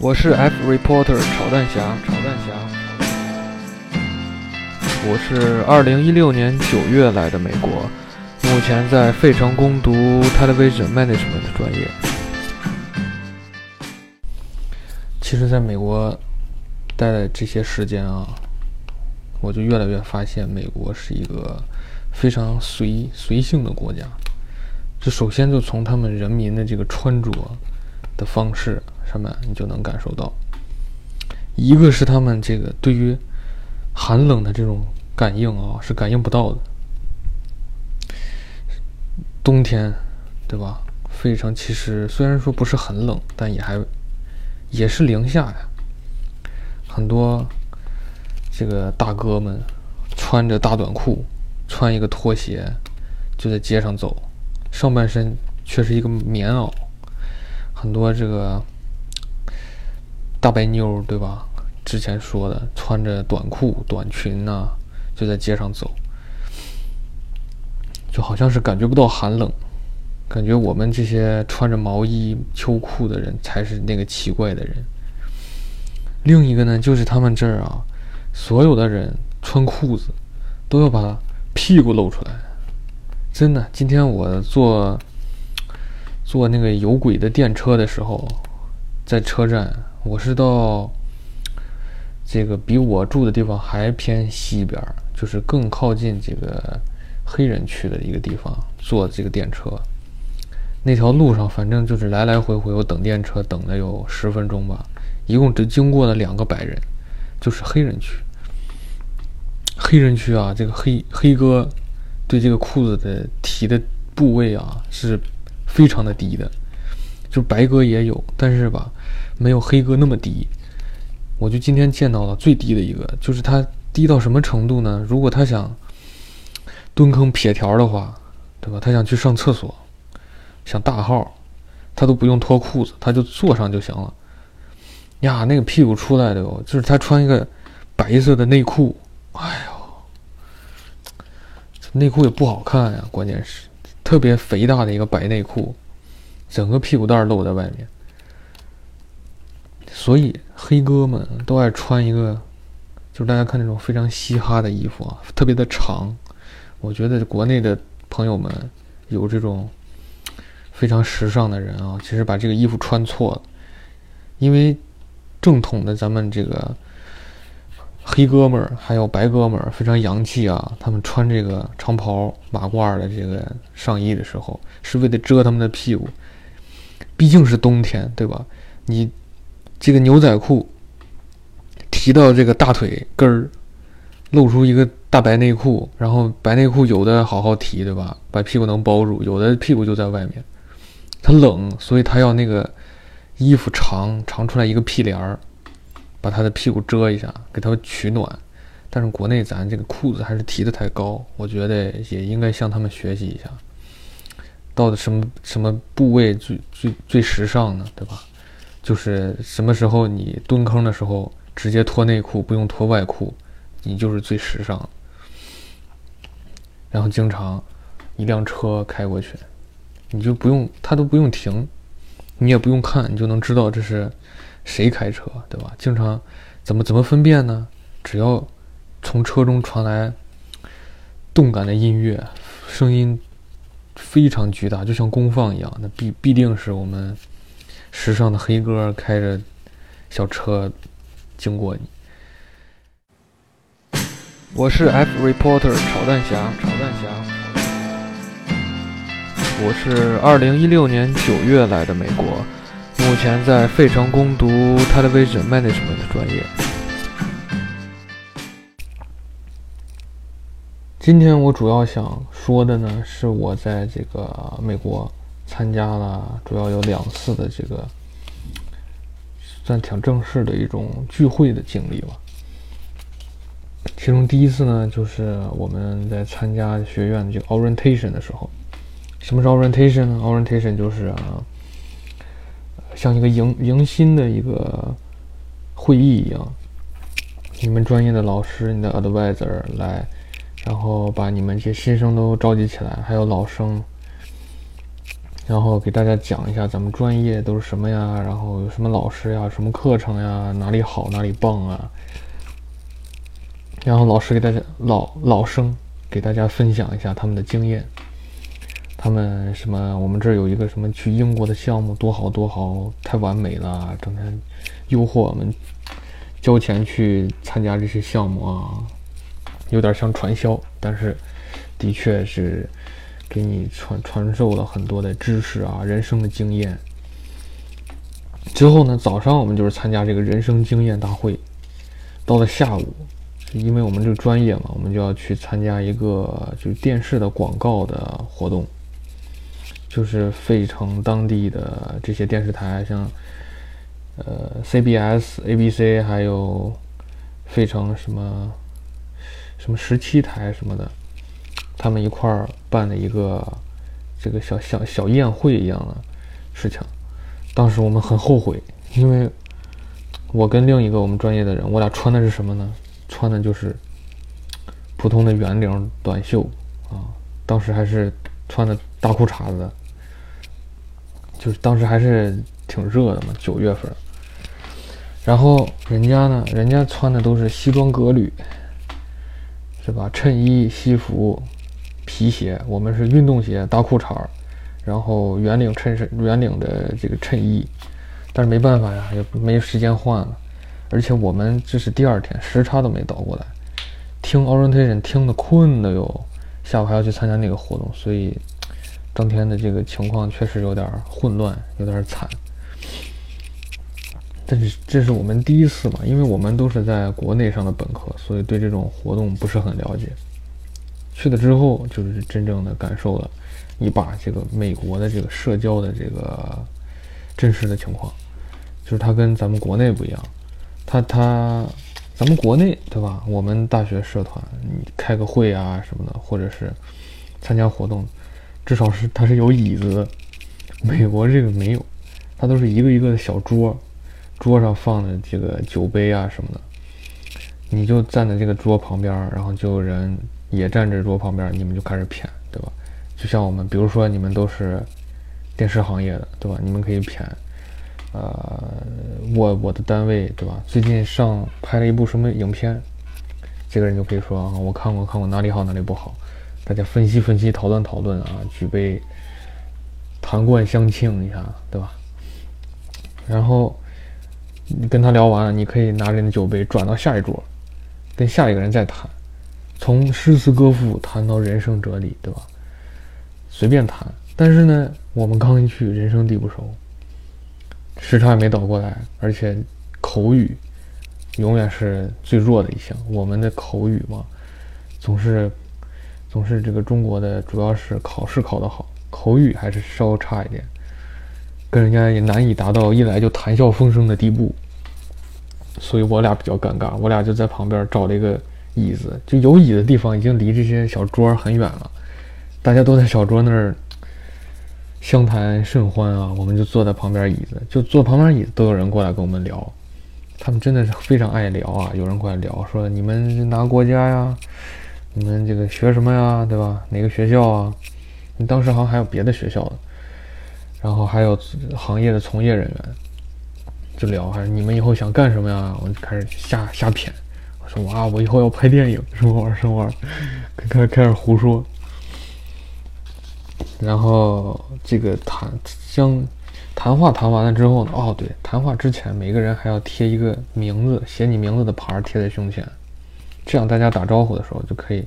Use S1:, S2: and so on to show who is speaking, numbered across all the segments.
S1: 我是 F reporter 炒蛋侠，炒蛋侠。我是二零一六年九月来的美国，目前在费城攻读 Television Management 的专业。其实，在美国待的这些时间啊，我就越来越发现，美国是一个非常随随性的国家。这首先就从他们人民的这个穿着的方式。上面你就能感受到，一个是他们这个对于寒冷的这种感应啊，是感应不到的。冬天，对吧？费城其实虽然说不是很冷，但也还也是零下呀。很多这个大哥们穿着大短裤，穿一个拖鞋就在街上走，上半身却是一个棉袄。很多这个。大白妞对吧？之前说的，穿着短裤、短裙呐，就在街上走，就好像是感觉不到寒冷，感觉我们这些穿着毛衣、秋裤的人才是那个奇怪的人。另一个呢，就是他们这儿啊，所有的人穿裤子都要把屁股露出来，真的。今天我坐坐那个有轨的电车的时候，在车站。我是到这个比我住的地方还偏西边，就是更靠近这个黑人区的一个地方坐这个电车。那条路上反正就是来来回回，我等电车等了有十分钟吧，一共只经过了两个白人，就是黑人区。黑人区啊，这个黑黑哥对这个裤子的提的部位啊是非常的低的，就白哥也有，但是吧。没有黑哥那么低，我就今天见到了最低的一个，就是他低到什么程度呢？如果他想蹲坑撇条的话，对吧？他想去上厕所，想大号，他都不用脱裤子，他就坐上就行了。呀，那个屁股出来的哦，就是他穿一个白色的内裤，哎呦，内裤也不好看呀，关键是特别肥大的一个白内裤，整个屁股蛋露在外面。所以黑哥们都爱穿一个，就是大家看那种非常嘻哈的衣服啊，特别的长。我觉得国内的朋友们有这种非常时尚的人啊，其实把这个衣服穿错了。因为正统的咱们这个黑哥们儿还有白哥们儿非常洋气啊，他们穿这个长袍马褂的这个上衣的时候，是为了遮他们的屁股。毕竟是冬天，对吧？你。这个牛仔裤提到这个大腿根儿，露出一个大白内裤，然后白内裤有的好好提，对吧？把屁股能包住，有的屁股就在外面。他冷，所以他要那个衣服长长出来一个屁帘儿，把他的屁股遮一下，给他取暖。但是国内咱这个裤子还是提的太高，我觉得也应该向他们学习一下，到底什么什么部位最最最时尚呢？对吧？就是什么时候你蹲坑的时候，直接脱内裤，不用脱外裤，你就是最时尚。然后经常一辆车开过去，你就不用，他都不用停，你也不用看，你就能知道这是谁开车，对吧？经常怎么怎么分辨呢？只要从车中传来动感的音乐，声音非常巨大，就像功放一样，那必必定是我们。时尚的黑哥开着小车经过你。我是 F reporter 炒蛋侠，炒蛋侠。我是二零一六年九月来的美国，目前在费城攻读 Television Management 专业。今天我主要想说的呢，是我在这个美国。参加了主要有两次的这个算挺正式的一种聚会的经历吧。其中第一次呢，就是我们在参加学院的这个 orientation 的时候。什么是 orientation 呢？orientation 就是啊，像一个迎迎新的一个会议一样，你们专业的老师、你的 advisor 来，然后把你们这些新生都召集起来，还有老生。然后给大家讲一下咱们专业都是什么呀，然后有什么老师呀，什么课程呀，哪里好哪里棒啊。然后老师给大家老老生给大家分享一下他们的经验，他们什么？我们这儿有一个什么去英国的项目，多好多好，太完美了，整天诱惑我们交钱去参加这些项目啊，有点像传销，但是的确是给你传传授了很多的知识啊，人生的经验。之后呢，早上我们就是参加这个人生经验大会，到了下午。因为我们这个专业嘛，我们就要去参加一个就是电视的广告的活动，就是费城当地的这些电视台，像呃 CBS、ABC，还有费城什么什么十七台什么的，他们一块儿办了一个这个小小小宴会一样的事情。当时我们很后悔，因为我跟另一个我们专业的人，我俩穿的是什么呢？穿的就是普通的圆领短袖啊，当时还是穿的大裤衩子，就是当时还是挺热的嘛，九月份。然后人家呢，人家穿的都是西装革履，是吧？衬衣、西服、皮鞋，我们是运动鞋、大裤衩儿然后圆领衬衫、圆领的这个衬衣，但是没办法呀，也没时间换了。而且我们这是第二天，时差都没倒过来，听 orientation 听的困的哟，下午还要去参加那个活动，所以当天的这个情况确实有点混乱，有点惨。但是这是我们第一次嘛，因为我们都是在国内上的本科，所以对这种活动不是很了解。去了之后，就是真正的感受了一把这个美国的这个社交的这个真实的情况，就是它跟咱们国内不一样。它它，咱们国内对吧？我们大学社团，你开个会啊什么的，或者是参加活动，至少是它是有椅子的。美国这个没有，它都是一个一个的小桌，桌上放的这个酒杯啊什么的，你就站在这个桌旁边，然后就有人也站这桌旁边，你们就开始谝，对吧？就像我们，比如说你们都是电视行业的，对吧？你们可以谝。呃，我我的单位对吧？最近上拍了一部什么影片？这个人就可以说啊，我看过看过哪里好哪里不好，大家分析分析，讨论讨论啊，举杯谈冠相庆一下，对吧？然后你跟他聊完了，你可以拿着你的酒杯转到下一桌，跟下一个人再谈，从诗词歌赋谈到人生哲理，对吧？随便谈。但是呢，我们刚一去，人生地不熟。时差也没倒过来，而且口语永远是最弱的一项。我们的口语嘛，总是总是这个中国的主要是考试考得好，口语还是稍微差一点，跟人家也难以达到一来就谈笑风生的地步。所以我俩比较尴尬，我俩就在旁边找了一个椅子，就有椅子的地方已经离这些小桌很远了，大家都在小桌那儿。相谈甚欢啊，我们就坐在旁边椅子，就坐旁边椅子都有人过来跟我们聊，他们真的是非常爱聊啊。有人过来聊说你们是哪个国家呀？你们这个学什么呀？对吧？哪个学校啊？你当时好像还有别的学校的，然后还有行业的从业人员，就聊，还是你们以后想干什么呀？我就开始瞎瞎谝，我说哇，我以后要拍电影，什么玩意儿什么玩意儿，开开始胡说。然后这个谈将谈话谈完了之后呢？哦，对，谈话之前每个人还要贴一个名字，写你名字的牌贴在胸前，这样大家打招呼的时候就可以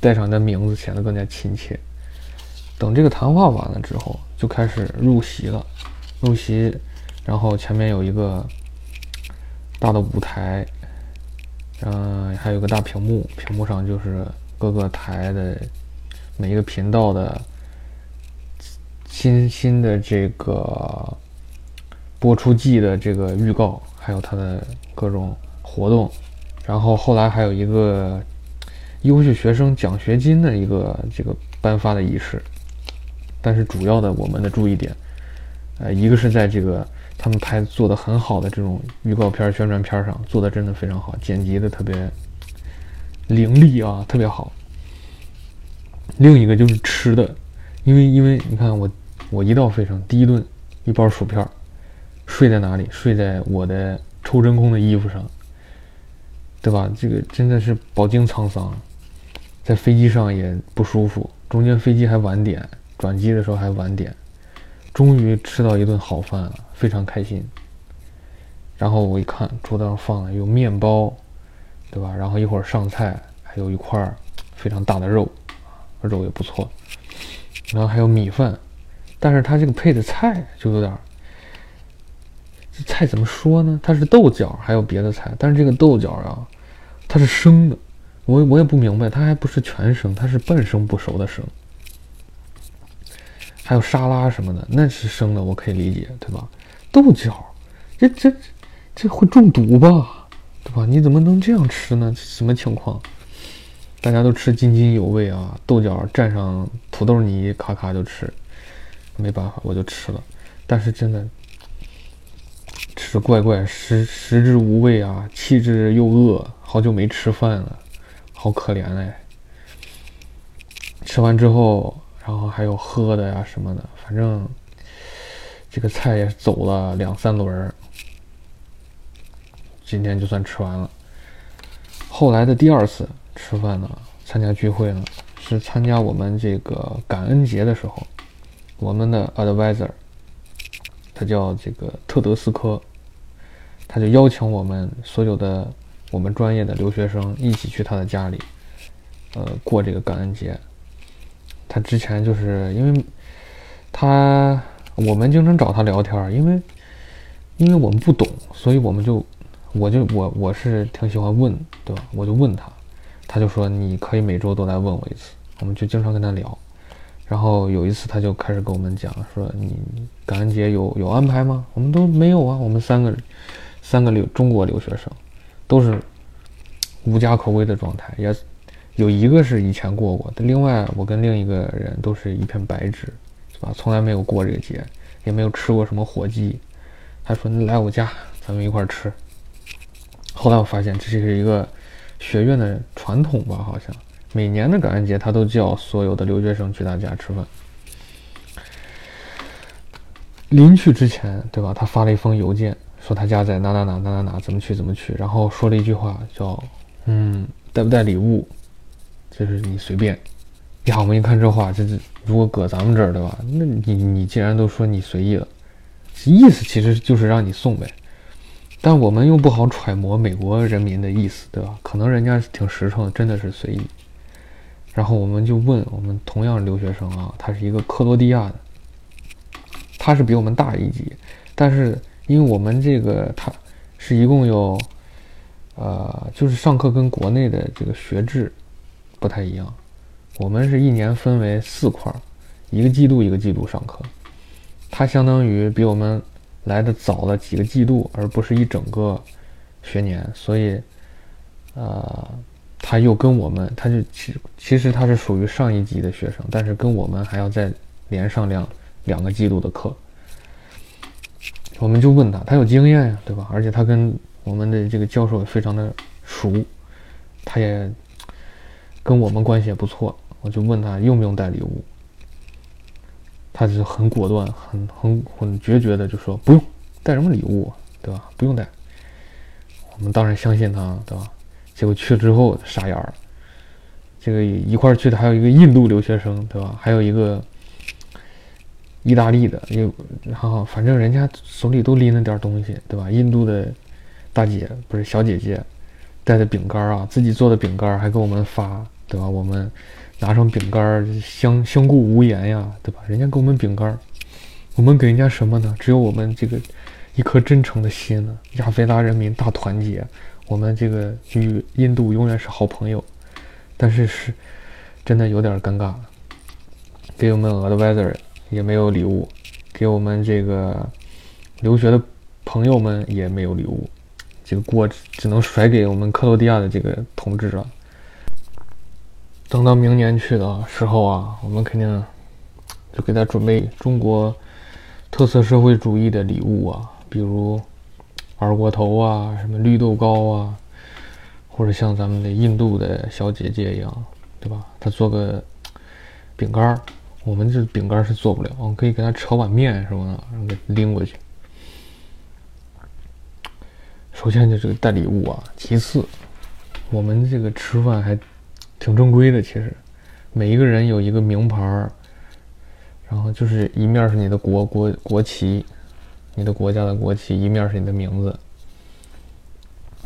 S1: 带上你的名字，显得更加亲切。等这个谈话完了之后，就开始入席了。入席，然后前面有一个大的舞台，嗯，还有个大屏幕，屏幕上就是各个台的。每一个频道的新新的这个播出季的这个预告，还有它的各种活动，然后后来还有一个优秀学生奖学金的一个这个颁发的仪式。但是主要的我们的注意点，呃，一个是在这个他们拍做的很好的这种预告片、宣传片上做的真的非常好，剪辑的特别凌厉啊，特别好。另一个就是吃的，因为因为你看我我一到费城，第一顿一包薯片，睡在哪里？睡在我的抽真空的衣服上，对吧？这个真的是饱经沧桑，在飞机上也不舒服，中间飞机还晚点，转机的时候还晚点，终于吃到一顿好饭了，非常开心。然后我一看，桌子上放了有面包，对吧？然后一会儿上菜，还有一块非常大的肉，肉也不错。然后还有米饭，但是它这个配的菜就有点，这菜怎么说呢？它是豆角，还有别的菜，但是这个豆角啊，它是生的，我我也不明白，它还不是全生，它是半生不熟的生。还有沙拉什么的，那是生的，我可以理解，对吧？豆角，这这。这会中毒吧，对吧？你怎么能这样吃呢？什么情况？大家都吃津津有味啊，豆角蘸上土豆泥，咔咔就吃。没办法，我就吃了。但是真的吃怪怪，食食之无味啊，弃之又饿。好久没吃饭了，好可怜哎。吃完之后，然后还有喝的呀什么的，反正这个菜也走了两三轮。今天就算吃完了。后来的第二次吃饭呢，参加聚会呢，是参加我们这个感恩节的时候，我们的 advisor，他叫这个特德斯科，他就邀请我们所有的我们专业的留学生一起去他的家里，呃，过这个感恩节。他之前就是因为，他我们经常找他聊天，因为因为我们不懂，所以我们就。我就我我是挺喜欢问，对吧？我就问他，他就说你可以每周都来问我一次，我们就经常跟他聊。然后有一次他就开始跟我们讲说，你感恩节有有安排吗？我们都没有啊，我们三个三个留中国留学生都是无家可归的状态，也有一个是以前过过，但另外我跟另一个人都是一片白纸，是吧？从来没有过这个节，也没有吃过什么火鸡。他说你来我家，咱们一块儿吃。后来我发现这是一个学院的传统吧，好像每年的感恩节他都叫所有的留学生去他家吃饭。临去之前，对吧？他发了一封邮件，说他家在哪哪哪哪哪哪，怎么去怎么去，然后说了一句话，叫“嗯，带不带礼物，就是你随便。”呀，我们一看这话，这是如果搁咱们这儿，对吧？那你你既然都说你随意了，意思其实就是让你送呗。但我们又不好揣摩美国人民的意思，对吧？可能人家挺实诚，真的是随意。然后我们就问我们同样留学生啊，他是一个克罗地亚的，他是比我们大一级，但是因为我们这个他是一共有，呃，就是上课跟国内的这个学制不太一样，我们是一年分为四块，一个季度一个季度上课，他相当于比我们。来的早了几个季度，而不是一整个学年，所以，呃，他又跟我们，他就其其实他是属于上一级的学生，但是跟我们还要再连上两两个季度的课。我们就问他，他有经验呀，对吧？而且他跟我们的这个教授也非常的熟，他也跟我们关系也不错。我就问他用不用带礼物。他就很果断，很很很决绝的就说不用带什么礼物，对吧？不用带。我们当然相信他，对吧？结果去了之后傻眼了。这个一块去的还有一个印度留学生，对吧？还有一个意大利的，又然后反正人家手里都拎了点东西，对吧？印度的大姐不是小姐姐带的饼干啊，自己做的饼干还给我们发，对吧？我们。拿上饼干，相相顾无言呀，对吧？人家给我们饼干，我们给人家什么呢？只有我们这个一颗真诚的心呢。亚非拉人民大团结，我们这个与印度永远是好朋友。但是是真的有点尴尬，给我们 advisor 也没有礼物，给我们这个留学的朋友们也没有礼物，这个锅只能甩给我们克罗地亚的这个同志了。等到明年去的时候啊，我们肯定就给他准备中国特色社会主义的礼物啊，比如二锅头啊，什么绿豆糕啊，或者像咱们的印度的小姐姐一样，对吧？她做个饼干儿，我们这饼干是做不了，我可以给他炒碗面什么的，然后给拎过去。首先就是带礼物啊，其次，我们这个吃饭还挺正规的，其实每一个人有一个名牌儿，然后就是一面是你的国国国旗，你的国家的国旗，一面是你的名字。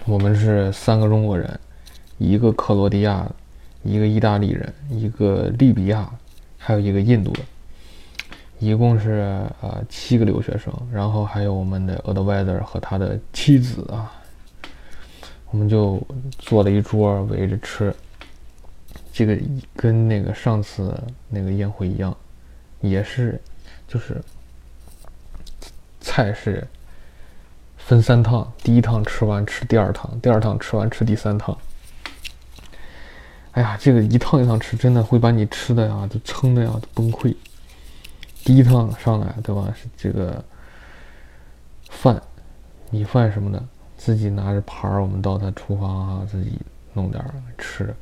S1: 我们是三个中国人，一个克罗地亚，一个意大利人，一个利比亚，还有一个印度的，一共是呃七个留学生，然后还有我们的 advisor 和他的妻子啊，我们就坐了一桌围着吃。这个跟那个上次那个宴会一样，也是就是菜是分三趟，第一趟吃完吃第二趟，第二趟吃完吃第三趟。哎呀，这个一趟一趟吃，真的会把你吃的呀，都撑的呀，都崩溃。第一趟上来，对吧？是这个饭、米饭什么的，自己拿着盘儿，我们到他厨房啊，自己弄点儿吃。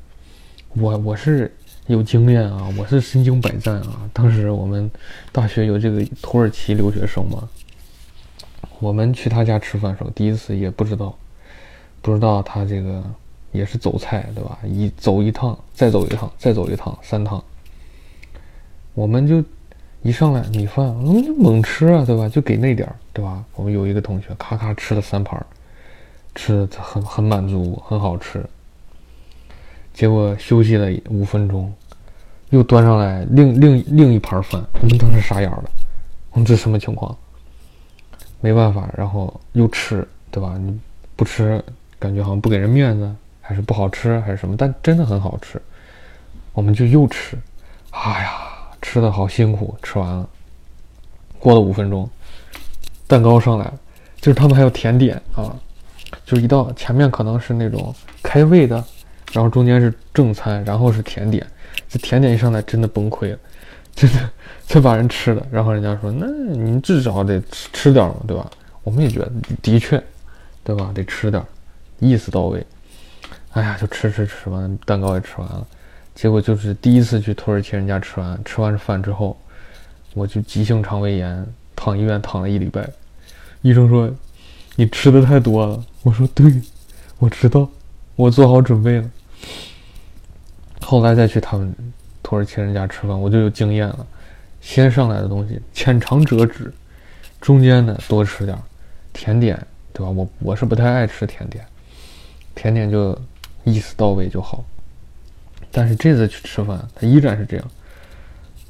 S1: 我我是有经验啊，我是身经百战啊。当时我们大学有这个土耳其留学生嘛，我们去他家吃饭的时候，第一次也不知道，不知道他这个也是走菜，对吧？一走一趟，再走一趟，再走一趟，三趟。我们就一上来米饭，我嗯，就猛吃啊，对吧？就给那点儿，对吧？我们有一个同学，咔咔吃了三盘，吃的很很满足，很好吃。结果休息了五分钟，又端上来另另另一盘饭，我们当时傻眼了，我们这什么情况？没办法，然后又吃，对吧？你不吃，感觉好像不给人面子，还是不好吃，还是什么？但真的很好吃，我们就又吃。哎呀，吃的好辛苦，吃完了，过了五分钟，蛋糕上来，就是他们还有甜点啊，就是一道前面可能是那种开胃的。然后中间是正餐，然后是甜点。这甜点一上来，真的崩溃了，真的才把人吃了。然后人家说：“那你至少得吃吃点嘛，对吧？”我们也觉得的确，对吧？得吃点，意思到位。哎呀，就吃吃吃完，蛋糕也吃完了。结果就是第一次去土耳其人家吃完，吃完饭之后，我就急性肠胃炎，躺医院躺了一礼拜。医生说：“你吃的太多了。”我说：“对，我知道，我做好准备了。”后来再去他们土耳其人家吃饭，我就有经验了。先上来的东西浅尝辄止，中间的多吃点，甜点对吧？我我是不太爱吃甜点，甜点就意思到位就好。但是这次去吃饭，他依然是这样，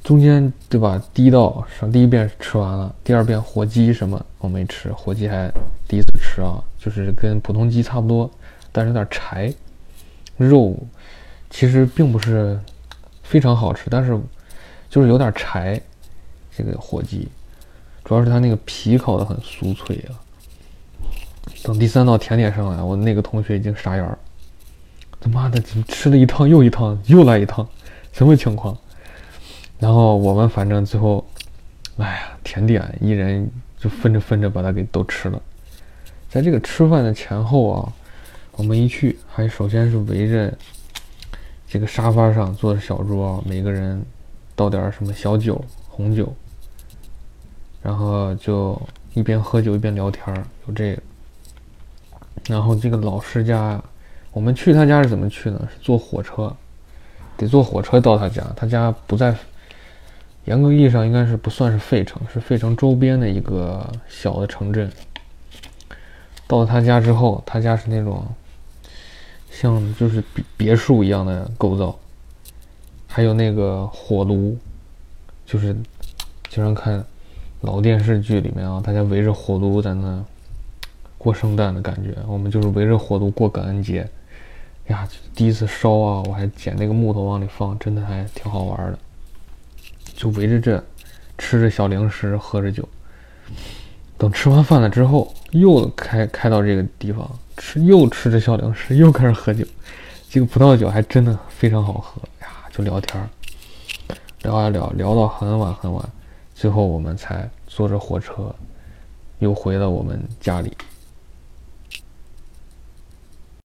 S1: 中间对吧？第一道上第一遍吃完了，第二遍火鸡什么我没吃，火鸡还第一次吃啊，就是跟普通鸡差不多，但是有点柴，肉。其实并不是非常好吃，但是就是有点柴。这个火鸡，主要是它那个皮烤的很酥脆啊。等第三道甜点上来，我那个同学已经傻眼儿，他妈的吃了一趟又一趟，又来一趟，什么情况？然后我们反正最后，哎呀，甜点一人就分着分着把它给都吃了。在这个吃饭的前后啊，我们一去还首先是围着。这个沙发上坐着小桌，每个人倒点什么小酒、红酒，然后就一边喝酒一边聊天儿，有这个。然后这个老师家，我们去他家是怎么去呢？是坐火车，得坐火车到他家。他家不在，严格意义上应该是不算是费城，是费城周边的一个小的城镇。到了他家之后，他家是那种。像就是别别墅一样的构造，还有那个火炉，就是经常看老电视剧里面啊，大家围着火炉在那过圣诞的感觉。我们就是围着火炉过感恩节，呀，第一次烧啊，我还捡那个木头往里放，真的还挺好玩的。就围着这吃着小零食，喝着酒。等吃完饭了之后，又开开到这个地方。吃又吃着小零食，又开始喝酒。这个葡萄酒还真的非常好喝呀！就聊天，聊啊聊，聊到很晚很晚，最后我们才坐着火车又回到我们家里。